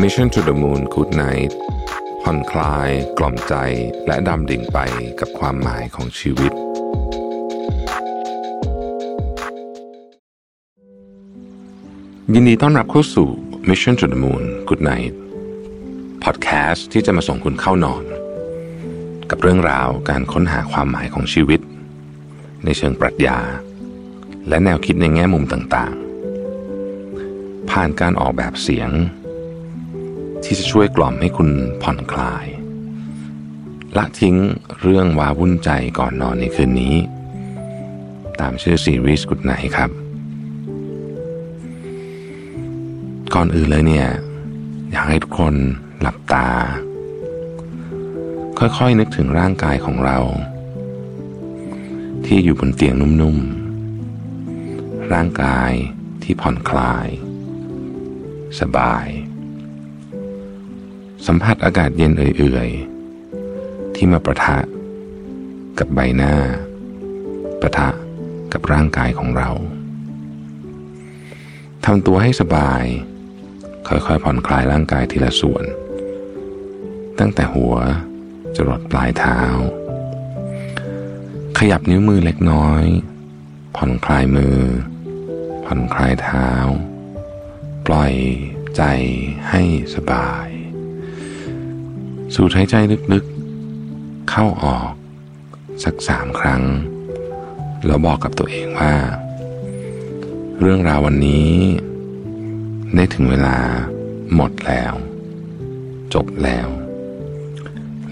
Mission to the Moon Good Night ผ่อนคลาย กล่อมใจและดำดิ่งไปกับความหมายของชีวิต ยินดีต้อนรับเข้าสู่ Mission to the Moon Good Night พอดแคสต์ที่จะมาส่งคุณเข้านอน กับเรื่องราวการค้นหาความหมายของชีวิต ในเชิงปรัชญา และแนวคิดในแง่มุมต่างๆ ผ่านการออกแบบเสียง ที่จะช่วยกล่อมให้คุณผ่อนคลาย ละทิ้งเรื่องว้าวุ่นใจก่อนนอนในคืนนี้ ตามชื่อซีรีส์กุดไหนครับ ก่อนอื่นเลยเนี่ย อยากให้ทุกคนหลับตา ค่อยๆนึกถึงร่างกายของเรา ที่อยู่บนเตียงนุ่มๆ ร่างกายที่ผ่อนคลาย สบาย สัมผัสอากาศเย็นเอื่อยๆ ที่มาประทะ กับใบหน้า ประทะกับร่างกายของเราทำตัวให้สบาย ค่อยๆผ่อนคลายร่างกายทีละส่วน ตั้งแต่หัวจรดปลายเท้า ขยับนิ้วมือเล็กน้อย ผ่อนคลายมือ ผ่อนคลายเท้า ปล่อยใจให้สบาย สูดหายใจลึกๆ เข้าออก สักสามครั้ง แล้วบอกกับตัวเองว่า เรื่องราววันนี้ ได้ถึงเวลาหมดแล้ว จบแล้ว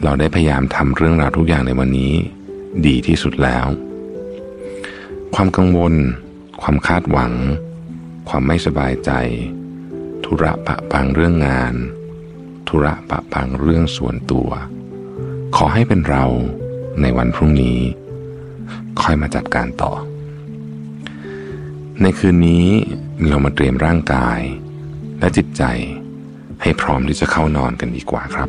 เราได้พยายามทำเรื่องราวทุกอย่างในวันนี้ ดีที่สุดแล้ว ความกังวล ความคาดหวัง ความไม่สบายใจ ธุระปะปังเรื่องงาน ธุระปะปังเรื่องส่วนตัว ขอให้เป็นเราในวันพรุ่งนี้ ค่อยมาจัดการต่อ ในคืนนี้เรามาเตรียมร่างกาย และจิตใจให้พร้อมที่จะเข้านอนกันดีกว่าครับ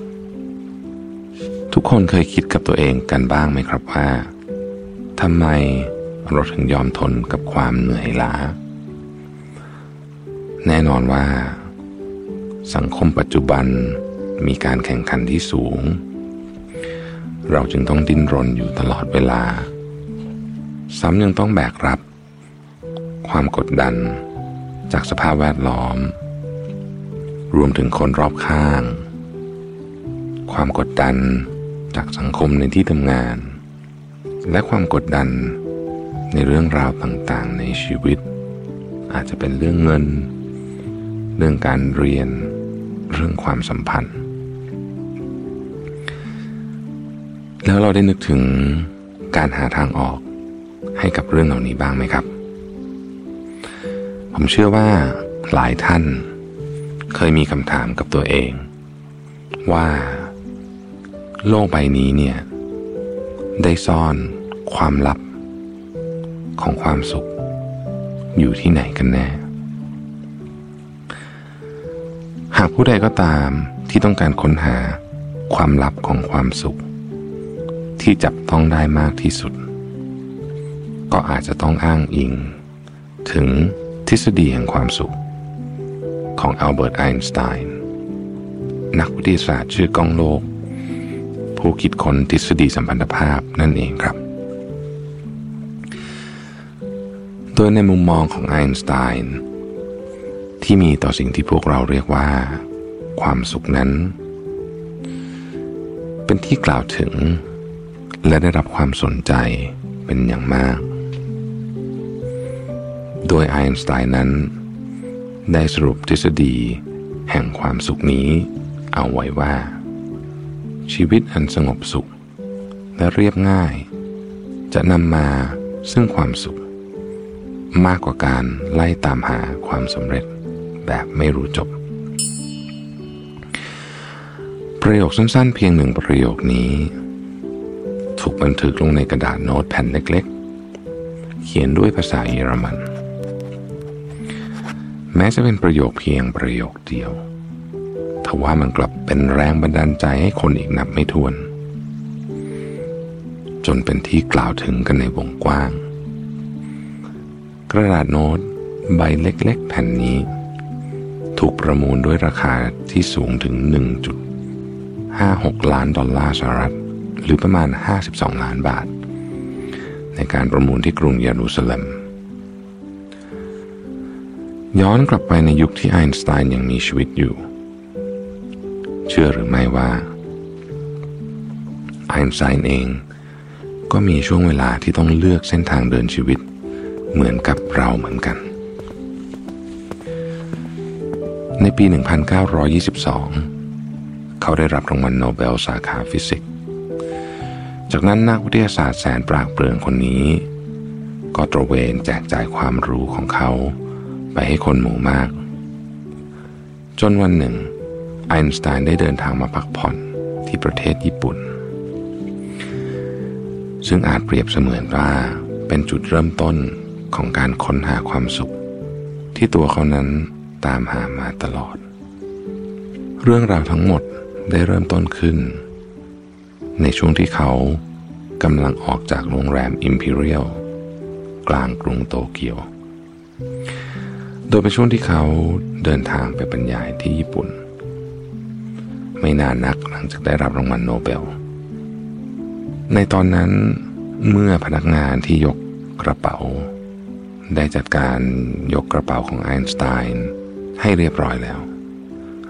ทุกคนเคยคิดกับตัวเองกันบ้างไหมครับว่าทำไมเราถึงยอมทนกับความเหนื่อยล้า แน่นอนว่า สังคมปัจจุบัน มีการแข่งขันที่สูง เราจึงต้องดิ้นรนอยู่ตลอดเวลา ซ้ำยังต้องแบกรับ ความกดดันจากสภาพแวดล้อม รวมถึงคนรอบข้าง ความกดดันจากสังคมในที่ทำงาน และความกดดันในเรื่องราวต่างๆ ในชีวิต อาจจะเป็นเรื่องเงิน เรื่องการเรียน เรื่องความสัมพันธ์ แล้วเราได้นึกถึงการหาทางออกให้กับเรื่องเหล่านี้บ้างไหมครับ ผมเชื่อว่าหลายท่านเคยมีคำถามกับตัวเอง ว่า โลกใบนี้เนี่ย ได้ซ่อนความลับ ของความสุข อยู่ที่ไหนกันแน่ หากผู้ใดก็ตามที่ต้องการค้นหาความลับของความสุข ที่จับต้องได้มากที่สุด ก็อาจจะต้องอ้างอิง ถึงทฤษฎีแห่งความสุข ของอัลเบิร์ตไอน์สไตน์นักวิทยาศาสตร์ชื่อก้องโลก ผู้คิดค้นทฤษฎีสัมพันธภาพนั่นเองครับ โดยในมุมมองของไอน์สไตน์ที่มีต่อสิ่งที่พวกเราเรียกว่า ความสุขนั้น เป็นที่กล่าวถึง และได้รับความสนใจเป็นอย่างมาก โดยไอน์สไตน์นั้น ได้สรุปทฤษฎีแห่งความสุขนี้เอาไว้ว่า ชีวิตอันสงบสุข และเรียบง่าย จะนำมาซึ่งความสุข มากกว่าการไล่ตามหาความสำเร็จแบบไม่รู้จบ ประโยคสั้นๆเพียงหนึ่งประโยคนี้ ถูกบันทึกลงในกระดาษโน้ตแผ่นเล็กๆ เขียนด้วยภาษาเยอรมัน แม้จะเป็นประโยคเพียงประโยคเดียวทว่ามันกลับเป็นแรงบันดาลใจให้คนอีกนับไม่ถ้วน จนเป็นที่กล่าวถึงกันในวงกว้าง กระดาษโน้ตใบเล็กๆ แผ่นนี้ ถูกประมูลด้วยราคาที่สูงถึง 1.56 ล้านดอลลาร์สหรัฐ หรือประมาณ 52 ล้านบาท ในการประมูลที่กรุงเยรูซาเล็ม ย้อนกลับไปในยุคที่ไอน์สไตน์ยังมีชีวิตอยู่ เชื่อหรือไม่ว่าไอน์สไตน์เองก็มีช่วงเวลาที่ต้องเลือกเส้นทางเดินชีวิตเหมือนกับเราเหมือนกัน ในปี 1922 เขาได้รับรางวัลโนเบลสาขาฟิสิกส์ จากนั้นนักวิทยาศาสตร์แสนปราดเปรื่องคนนี้ ก็ตระเวนแจกจ่ายความรู้ของเขาไปให้คนหมู่มาก จนวันหนึ่งไอน์สไตน์ได้เดินทางมาพักผ่อนที่ประเทศญี่ปุ่น ซึ่งอาจเปรียบเสมือนว่าเป็นจุดเริ่มต้นของการค้นหาความสุข ที่ตัวเขานั้นตามหามาตลอด เรื่องราวทั้งหมดได้เริ่มต้นขึ้น ในช่วงที่เขากำลังออกจากโรงแรม Imperial กลางกรุงโตเกียว โดยเป็นช่วงที่เขาเดินทางไปบรรยายที่ญี่ปุ่น ไม่นานนักหลังจากได้รับรางวัลโนเบล ในตอนนั้นเมื่อพนักงานที่ยกกระเป๋า ได้จัดการยกกระเป๋าของไอน์สไตน์ให้เรียบร้อยแล้ว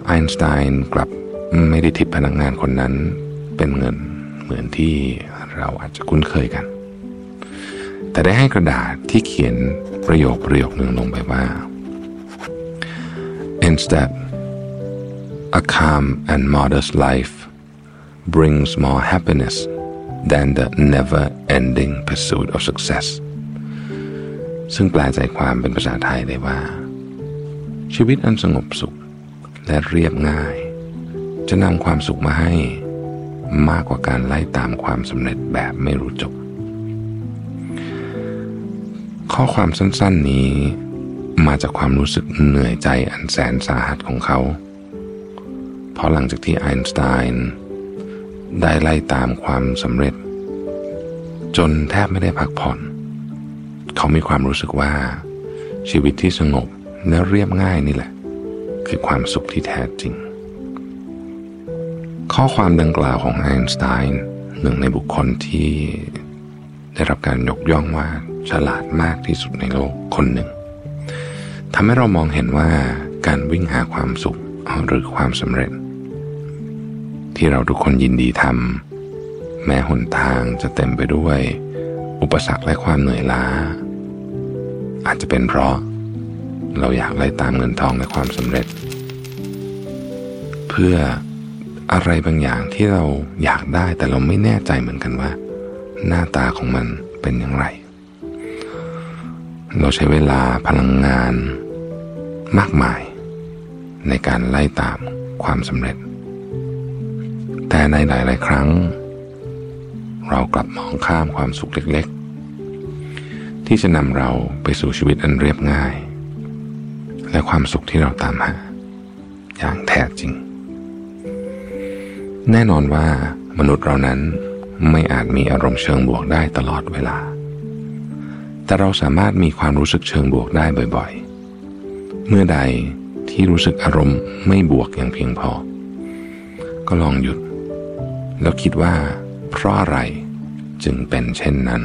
ไอน์สไตน์กลับไม่ได้ทิปพนักงานคนนั้นเป็นเงิน เหมือนที่เราอาจจะคุ้นเคยกัน แต่ได้ให้กระดาษที่เขียนประโยคประโยคหนึ่งลงไปว่า instead a calm and modest life brings more happiness than the never-ending pursuit of success ซึ่งแปลใจความเป็นภาษาไทยได้ว่า ชีวิตอันสงบสุขและเรียบง่าย จะนำความสุขมาให้ มากกว่าการไล่ตามความสำเร็จแบบไม่รู้จบ ข้อความสั้นๆนี้มาจากความรู้สึกเหนื่อยใจอันแสนสาหัสของเขา เพราะหลังจากที่ไอน์สไตน์ได้ไล่ตามความสำเร็จ จนแทบไม่ได้พักผ่อน เขามีความรู้สึกว่า ชีวิตที่สงบและเรียบง่ายนี่แหละ คือความสุขที่แท้จริง ข้อความดังกล่าวของไอน์สไตน์หนึ่งในบุคคลที่ได้รับการยกย่องว่าฉลาดมากที่สุดในโลกคนหนึ่งทำให้เรามองเห็นว่าการวิ่งหาความสุขหรือความสำเร็จ ที่เราทุกคนยินดีทำแม้หนทางจะเต็มไปด้วย อุปสรรคและความเหนื่อยล้า อาจจะเป็นเพราะ เราอยากไล่ตามเงินทองและความสำเร็จ เพื่อ อะไรบางอย่างที่เราอยากได้แต่เราไม่แน่ใจเหมือนกันว่า หน้าตาของมันเป็นอย่างไร เราใช้เวลาพลังงานมากมาย ในการไล่ตามความสำเร็จ แต่ในหลาย ๆ ครั้ง เรากลับมองข้ามความสุขเล็ก ๆ ที่จะนำเราไปสู่ชีวิตอันเรียบง่าย และความสุขที่เราตามหาอย่างแท้จริง แน่นอนว่ามนุษย์เรานั้นไม่อาจมีอารมณ์เชิงบวกได้ตลอดเวลา แต่เราสามารถมีความรู้สึกเชิงบวกได้บ่อยๆ เมื่อใดที่รู้สึกอารมณ์ไม่บวกอย่างเพียงพอ ก็ลองหยุด แล้วคิดว่า เพราะอะไรจึงเป็นเช่นนั้น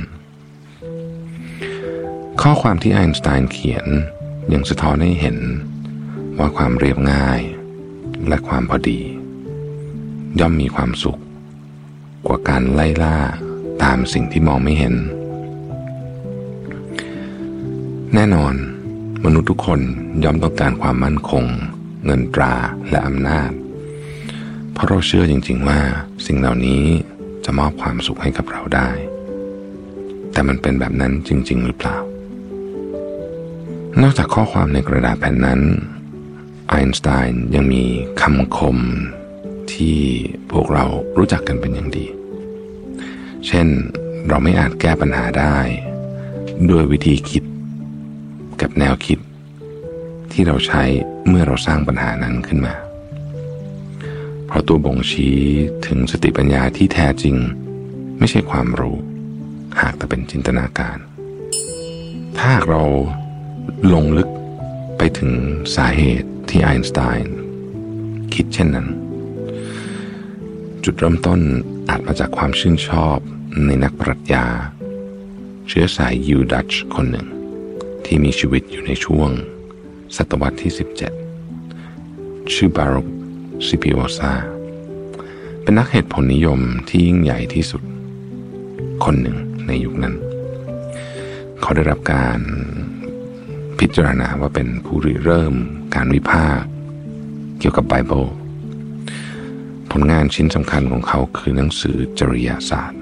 ข้อความที่ไอน์สไตน์เขียนยังสะท้อนให้เห็นว่าความเรียบง่าย และความพอดี ย่อมมีความสุข กว่าการไล่ล่าตามสิ่งที่มองไม่เห็น แน่นอน มนุษย์ทุกคนย่อมต้องการความมั่นคง เงินตราและอำนาจ เพราะเราเชื่อจริง ๆ ว่าสิ่งเหล่านี้จะมอบความสุขให้กับเราได้ แต่มันเป็นแบบนั้นจริง ๆ หรือเปล่า นอกจากข้อความในกระดาษแผ่นนั้นไอน์สไตน์ยังมีคำคม ที่พวกเรารู้จักกันเป็นอย่างดี เช่นเราไม่อาจแก้ปัญหาได้ ด้วยวิธีคิด กับแนวคิด ที่เราใช้เมื่อเราสร้างปัญหานั้นขึ้นมา เพราะตัวบ่งชี้ถึงสติปัญญาที่แท้จริง ไม่ใช่ความรู้ หากแต่เป็นจินตนาการ ถ้าเราลงลึกไปถึงสาเหตุที่ไอน์สไตน์คิดเช่นนั้น จุดเริ่มต้นอาจมาจากความชื่นชอบในนักปรัชญา เชื้อสายยูดัชคนหนึ่ง ที่มีชีวิตอยู่ในช่วง ศตวรรษที่ 17 ชื่อบารุกซิปิโอซาเป็นนักเหตุผลนิยมที่ยิ่งใหญ่ที่สุด คนหนึ่งในยุคนั้น เขาได้รับการพิจารณาว่าเป็นผู้ริเริ่มการวิพากษ์เกี่ยวกับไบเบิล ผลงานชิ้นสำคัญของเขาคือหนังสือจริยศาสตร์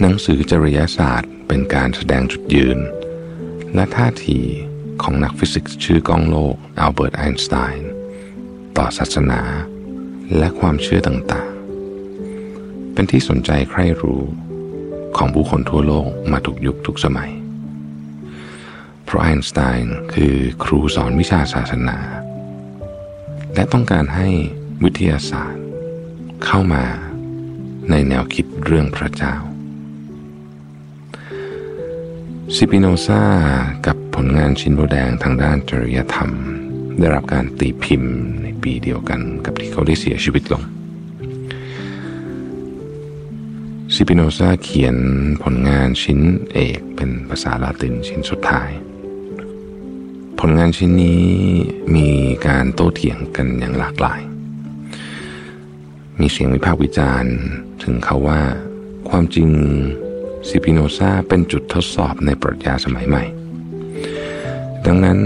หนังสือจริยศาสตร์เป็นการแสดงจุดยืน และท่าทีของนักฟิสิกส์ชื่อก้องโลกอัลเบิร์ตไอน์สไตน์ต่อศาสนา และความเชื่อต่างๆ เป็นที่สนใจใคร่รู้ของผู้คนทั่วโลกมาทุกยุคทุกสมัย เพราะไอน์สไตน์คือครูสอนวิชาศาสนา และต้องการให้ วิทยาศาสตร์ เข้ามาในแนวคิดเรื่องพระเจ้า ซิปิโนซากับผลงานชิ้นโบแดงทางด้านจริยธรรม ได้รับการตีพิมพ์ในปีเดียวกันกับที่เขาได้เสียชีวิตลง ซิปิโนซาเขียนผลงานชิ้นเอกเป็นภาษาลาตินชิ้นสุดท้ายผลงานชิ้นนี้มีการโต้เถียงกันอย่างหลากหลาย มีเสียงวิพากษ์วิจารณ์ ถึงเขาว่า ความจริงซิปิโนซาเป็นจุดทดสอบในปรัชญาสมัยใหม่ ดังนั้น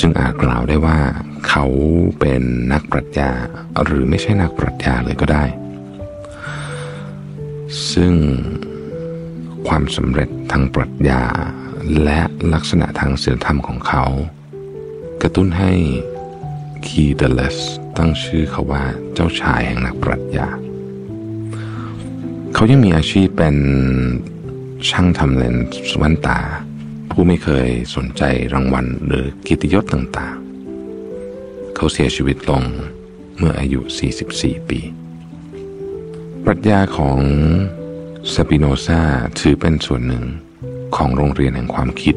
จึงอาจกล่าวได้ว่า เขาเป็นนักปรัชญาหรือไม่ใช่นักปรัชญาเลยก็ได้ ซึ่งความสำเร็จทางปรัชญาและลักษณะทางศีลธรรมของเขา กระตุ้นให้คีเดเลส ตั้งชื่อเขาว่าเจ้าชายแห่งนักปรัชญา เขายังมีอาชีพเป็นช่างทำเลนส์แว่นตา ผู้ไม่เคยสนใจรางวัลหรือกิตยศต่างๆ เขาเสียชีวิตลงเมื่ออายุ 44 ปี ปรัชญาของสปิโนซาถือเป็นส่วนหนึ่งของโรงเรียนแห่งความคิด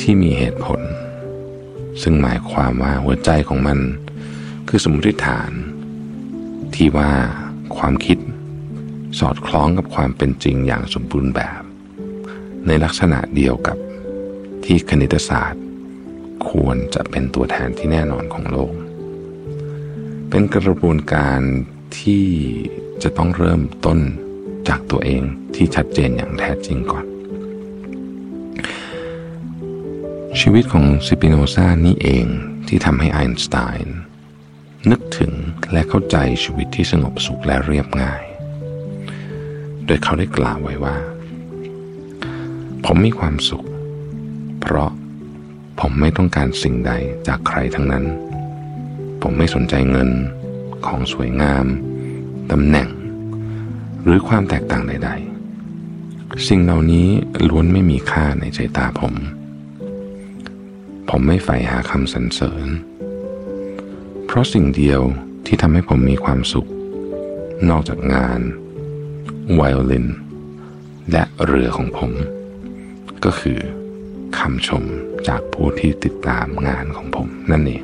ที่มีเหตุผล ซึ่งหมายความว่าหัวใจของมัน คือสมมติฐาน ที่ว่าความคิดสอดคล้องกับความเป็นจริงอย่างสมบูรณ์แบบ ในลักษณะเดียวกับที่คณิตศาสตร์ ควรจะเป็นตัวแทนที่แน่นอนของโลก เป็นกระบวนการที่จะต้องเริ่มต้นจากตัวเองที่ชัดเจนอย่างแท้จริงก่อน ชีวิตของซิปิโนซานี่เองที่ทำให้ไอน์สไตน์ นึกถึงและเข้าใจชีวิตที่สงบสุขและเรียบง่าย โดยเขาได้กล่าวไว้ว่า ผมมีความสุข เพราะผมไม่ต้องการสิ่งใดจากใครทั้งนั้น ผมไม่สนใจเงินของสวยงามตำแหน่ง หรือความแตกต่างใด ๆ สิ่งเหล่านี้ล้วนไม่มีค่าในใจตาผม ผมไม่ใฝ่หาคำสรรเสริญ เพราะสิ่งเดียวที่ทำให้ผมมีความสุข นอกจากงานไวโอลิน และเรือของผม ก็คือคำชมจากผู้ที่ติดตามงานของผมนั่นเอง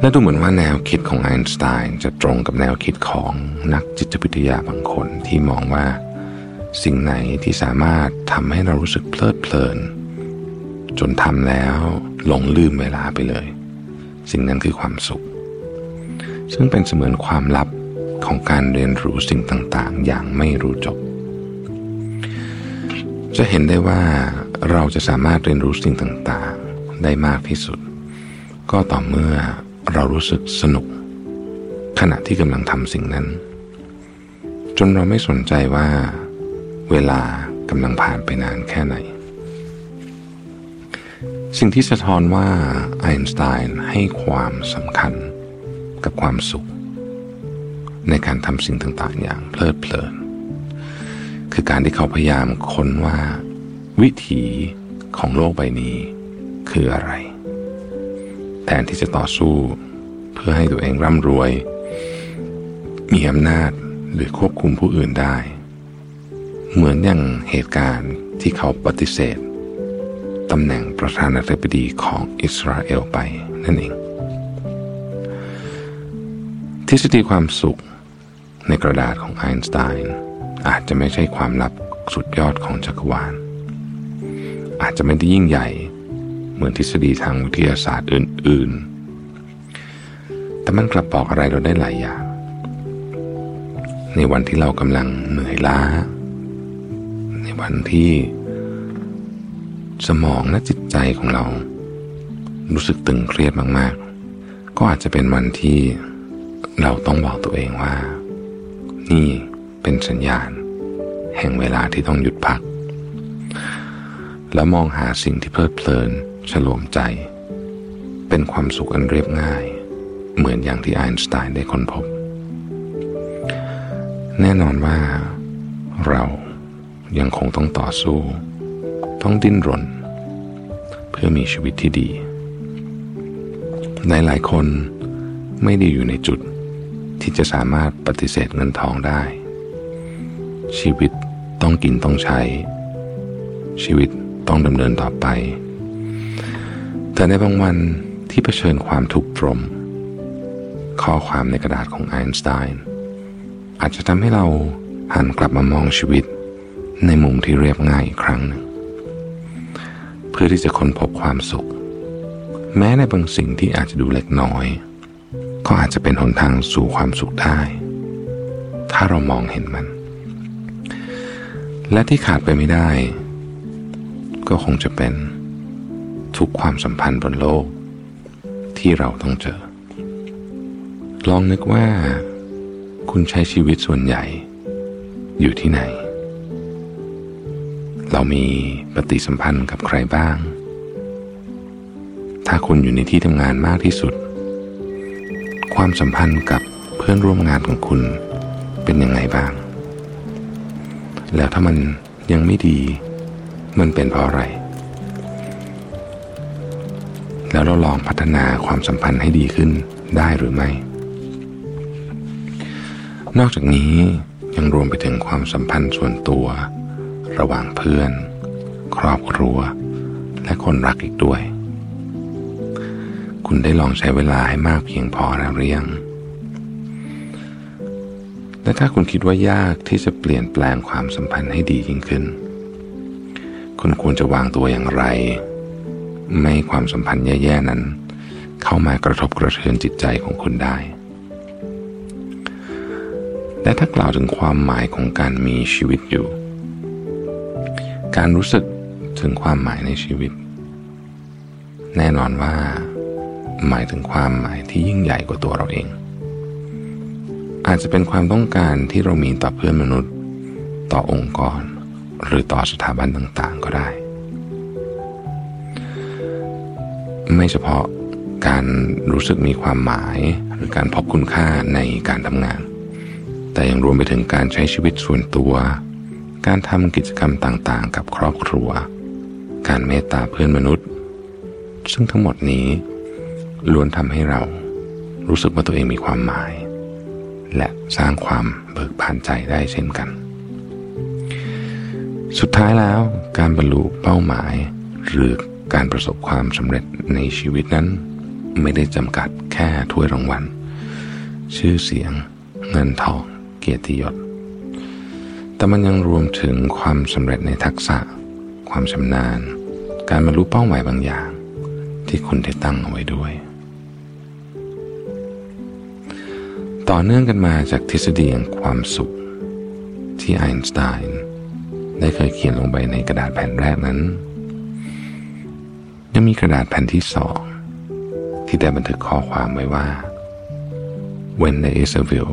และดูเหมือนว่าแนวคิดของไอน์สไตน์จะตรงกับแนวคิดของนักจิตวิทยาบางคนที่มองว่า สิ่งไหนที่สามารถทำให้เรารู้สึกเพลิดเพลิน จนทำแล้วหลงลืมเวลาไปเลย สิ่งนั้นคือความสุข ซึ่งเป็นเสมือนความลับของการเรียนรู้สิ่งต่างๆ อย่างไม่รู้จบ จะเห็นได้ว่าเราจะสามารถเรียนรู้สิ่งต่างๆ ได้มากที่สุด ก็ต่อเมื่อเรารู้สึกสนุก ขณะที่กำลังทำสิ่งนั้น จนเราไม่สนใจว่า เวลากำลังผ่านไปนานแค่ไหน สิ่งที่สะท้อนว่าไอน์สไตน์ให้ความสำคัญกับความสุข ในการทำสิ่งต่างๆ อย่างเพลิดเพลิน คือการที่เขาพยายามค้นว่า วิถีของโลกใบนี้คืออะไร แทนที่จะต่อสู้เพื่อให้ตัวเองร่ำรวย มีอำนาจหรือควบคุมผู้อื่นได้ เหมือนอย่างเหตุการณ์ที่เขาปฏิเสธ ตำแหน่งประธานาธิบดีของอิสราเอลไปนั่นเอง ทฤษฎีความสุขในกระดาษของไอน์สไตน์อาจจะไม่ใช่ความลับสุดยอดของจักรวาล อาจจะไม่ได้ยิ่งใหญ่ เหมือนทฤษฎีทางวิทยาศาสตร์อื่น ๆ แต่มันกลับบอกอะไรเราได้หลายอย่าง ในวันที่เรากำลังเหนื่อยล้า ในวันที่ สมองและจิตใจของเรา รู้สึกตึงเครียดมากๆ ก็อาจจะเป็นวันที่เราต้องบอกตัวเองว่า นี่เป็นสัญญาณ แห่งเวลาที่ต้องหยุดพัก แล้วมองหาสิ่งที่เพลิดเพลินฉลมใจ เป็นความสุขอันเรียบง่าย เหมือนอย่างที่ไอน์สไตน์ได้ค้นพบ แน่นอนว่าเรายังคงต้องต่อสู้ ต้องดิ้นรน เพื่อมีชีวิตที่ดี หลายหลายคนไม่ได้อยู่ในจุดที่จะสามารถปฏิเสธเงินทองได้ ชีวิตต้องกินต้องใช้ ชีวิตต้องดำเนินต่อไป แต่ในบางวันที่เผชิญความทุกข์ตรม ข้อความในกระดาษของไอน์สไตน์อาจจะทำให้เราหันกลับมามองชีวิตในมุมที่เรียบง่ายอีกครั้งหนึ่ง พื่อที่จะค้นพบความสุข แม้ในบางสิ่งที่อาจจะดูเล็กน้อย ก็อาจจะเป็นหนทางสู่ความสุขได้ ถ้าเรามองเห็นมัน และที่ขาดไปไม่ได้ ก็คงจะเป็นทุกความสัมพันธ์บนโลก ที่เราต้องเจอ ลองนึกว่า คุณใช้ชีวิตส่วนใหญ่ อยู่ที่ไหน เรามีปฏิสัมพันธ์กับใครบ้าง ถ้าคุณอยู่ในที่ทำงานมากที่สุด ความสัมพันธ์กับเพื่อนร่วมงานของคุณเป็นยังไงบ้าง แล้วถ้ามันยังไม่ดี มันเป็นเพราะอะไร แล้วเราลองพัฒนาความสัมพันธ์ให้ดีขึ้นได้หรือไม่ นอกจากนี้ยังรวมไปถึงความสัมพันธ์ส่วนตัว ระหว่างเพื่อน ครอบครัว และคนรักอีกด้วย คุณได้ลองใช้เวลาให้มากเพียงพอแล้วหรือยังและถ้าคุณคิดว่ายากที่จะเปลี่ยนแปลงความสัมพันธ์ให้ดียิ่งขึ้น คุณควรจะวางตัวอย่างไร ไม่ความสัมพันธ์แย่ๆนั้น เข้ามากระทบกระเทือนจิตใจของคุณได้ และถ้ากล่าวถึงความหมายของการมีชีวิตอยู่ การรู้สึกถึงความหมายในชีวิต แน่นอนว่า หมายถึงความหมายที่ยิ่งใหญ่กว่าตัวเราเอง อาจจะเป็นความต้องการที่เรามีต่อเพื่อนมนุษย์ ต่อองค์กร หรือต่อสถาบันต่างๆ ก็ได้ ไม่เฉพาะการรู้สึกมีความหมายหรือการพบคุณค่าในการทำงาน แต่ยังรวมไปถึงการใช้ชีวิตส่วนตัว การทำกิจกรรมต่างๆ กับครอบครัว การเมตตาเพื่อนมนุษย์ ซึ่งทั้งหมดนี้ล้วนทำให้เรารู้สึกว่าตัวเองมีความหมาย และสร้างความเบิกบานใจได้เช่นกัน สุดท้ายแล้วการบรรลุเป้าหมาย หรือการประสบความสำเร็จในชีวิตนั้น ไม่ได้จำกัดแค่ถ้วยรางวัล ชื่อเสียง เงินทอง เกียรติยศ แต่มันยังรวมถึงความสำเร็จในทักษะ ความชำนาญ การบรรลุเป้าหมายบางอย่าง ที่คุณได้ตั้งเอาไว้ด้วย ต่อเนื่องกันมาจากทฤษฎีแห่งความสุข ที่ไอน์สไตน์ได้เคยเขียนลงไปในกระดาษแผ่นแรกนั้น ยังมีกระดาษแผ่นที่สองที่ได้บันทึกข้อความไว้ว่า when there is a will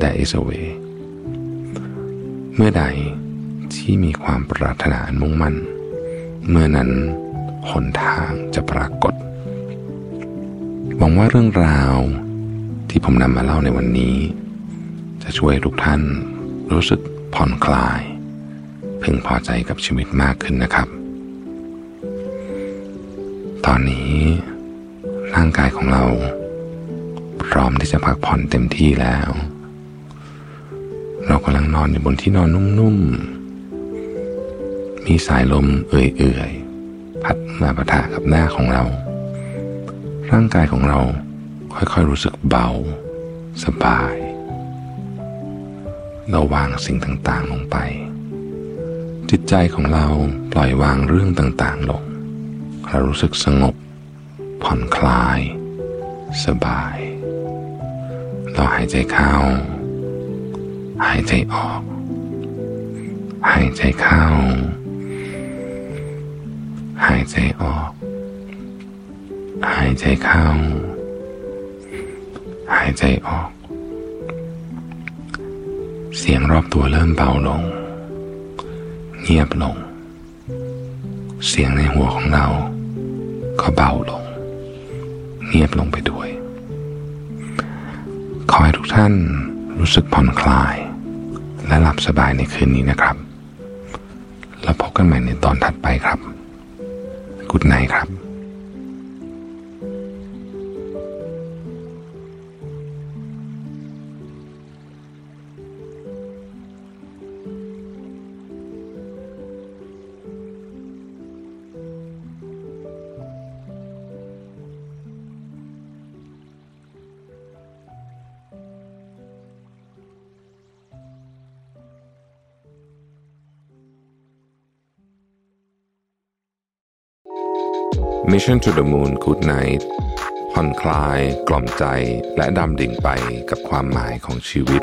there is a way เมื่อใดที่มีความปรารถนาอันมุ่งมั่น เมื่อนั้นหนทางจะปรากฏ หวังว่าเรื่องราวที่ผมนำมาเล่าในวันนี้ จะช่วยทุกท่านรู้สึกผ่อนคลาย พึงพอใจกับชีวิตมากขึ้นนะครับ ตอนนี้ร่างกายของเรา พร้อมที่จะพักผ่อนเต็มที่แล้ว เรากำลังนอนอยู่บนที่นอนนุ่มๆ มีสายลมเอื่อยๆ พัดมาประทะกับหน้าของเรา ร่างกายของเราค่อยๆรู้สึกเบา สบาย เราวางสิ่งต่างๆลงไป จิตใจของเราปล่อยวางเรื่องต่างๆลง เรารู้สึกสงบ ผ่อนคลาย สบาย เราหายใจเข้า หายใจออก หายใจเข้า หายใจออก หายใจเข้า หายใจออก เสียงรอบตัวเริ่มเบาลง เงียบลง เสียงในหัวของเรา ก็เบาลง เงียบลงไปด้วย ขอให้ทุกท่านรู้สึกผ่อนคลาย และหลับสบายในคืนนี้นะครับ แล้วพบกันใหม่ในตอนถัดไปครับ กุดไนครับ Mission to the Moon Good Night ผ่อนคลาย กล่อมใจและดำดิ่งไปกับความหมายของชีวิต